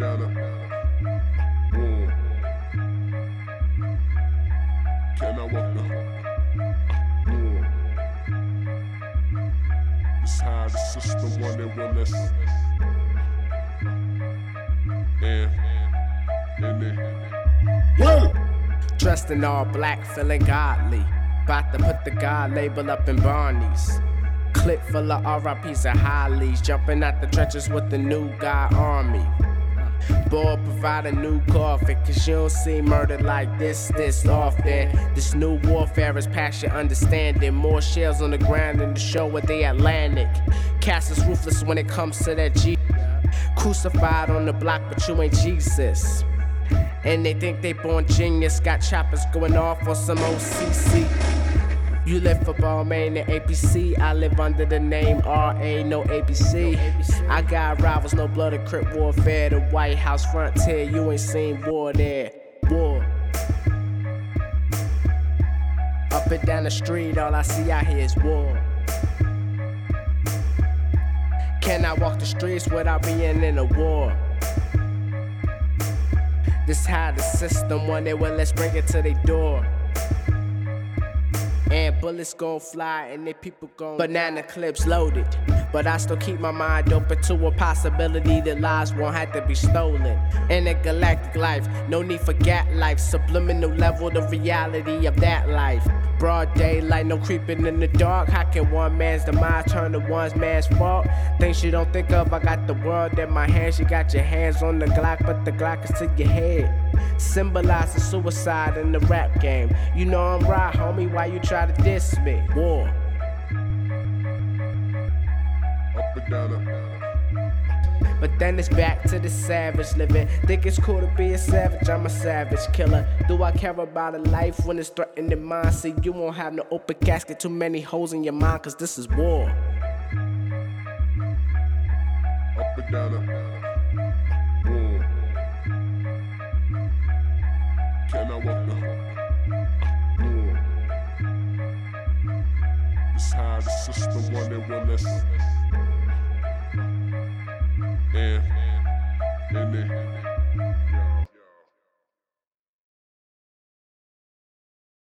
and the wall. Can I walk the? It's how the system wanted will listen. And, and. Whoa! Dressed in all black, feeling godly. About to put the God label up in Barney's. Clip full of RIPs and Hollies. Jumping out the trenches with the new God army. Boy, provide a new coffin, cause you don't see murder like this, this often. This new warfare is passion, understanding. More shells on the ground than the show with the Atlantic. Cast is ruthless when it comes to that G. Crucified on the block, but you ain't Jesus. And they think they born genius, got choppers going off on some OCC. You live for Balmain and APC. I live under the name RA, no ABC. I got rivals, no blood of crip warfare. The White House frontier, you ain't seen war there. War. Up and down the street, all I see out here is war. Can I walk the streets without being in a war? This how the system want it, well, let's bring it to their door. And bullets gon' fly and they people gon' banana clips loaded. But I still keep my mind open to a possibility that lives won't have to be stolen. In a galactic life, no need for gat life. Subliminal level, the reality of that life. Broad daylight, no creeping in the dark. How can one man's demise turn to one man's fault? Things you don't think of, I got the world in my hands. You got your hands on the Glock, but the Glock is to your head. Symbolizing suicide in the rap game. You know I'm right, homie. Why you try to diss me? War. Up and down the But then it's back to the savage living. Think it's cool to be a savage, I'm a savage killer. Do I care about a life when it's threatened in mind? See, you won't have no open casket, too many holes in your mind, cause this is war. up and down the wall. It's how the system wanted listen.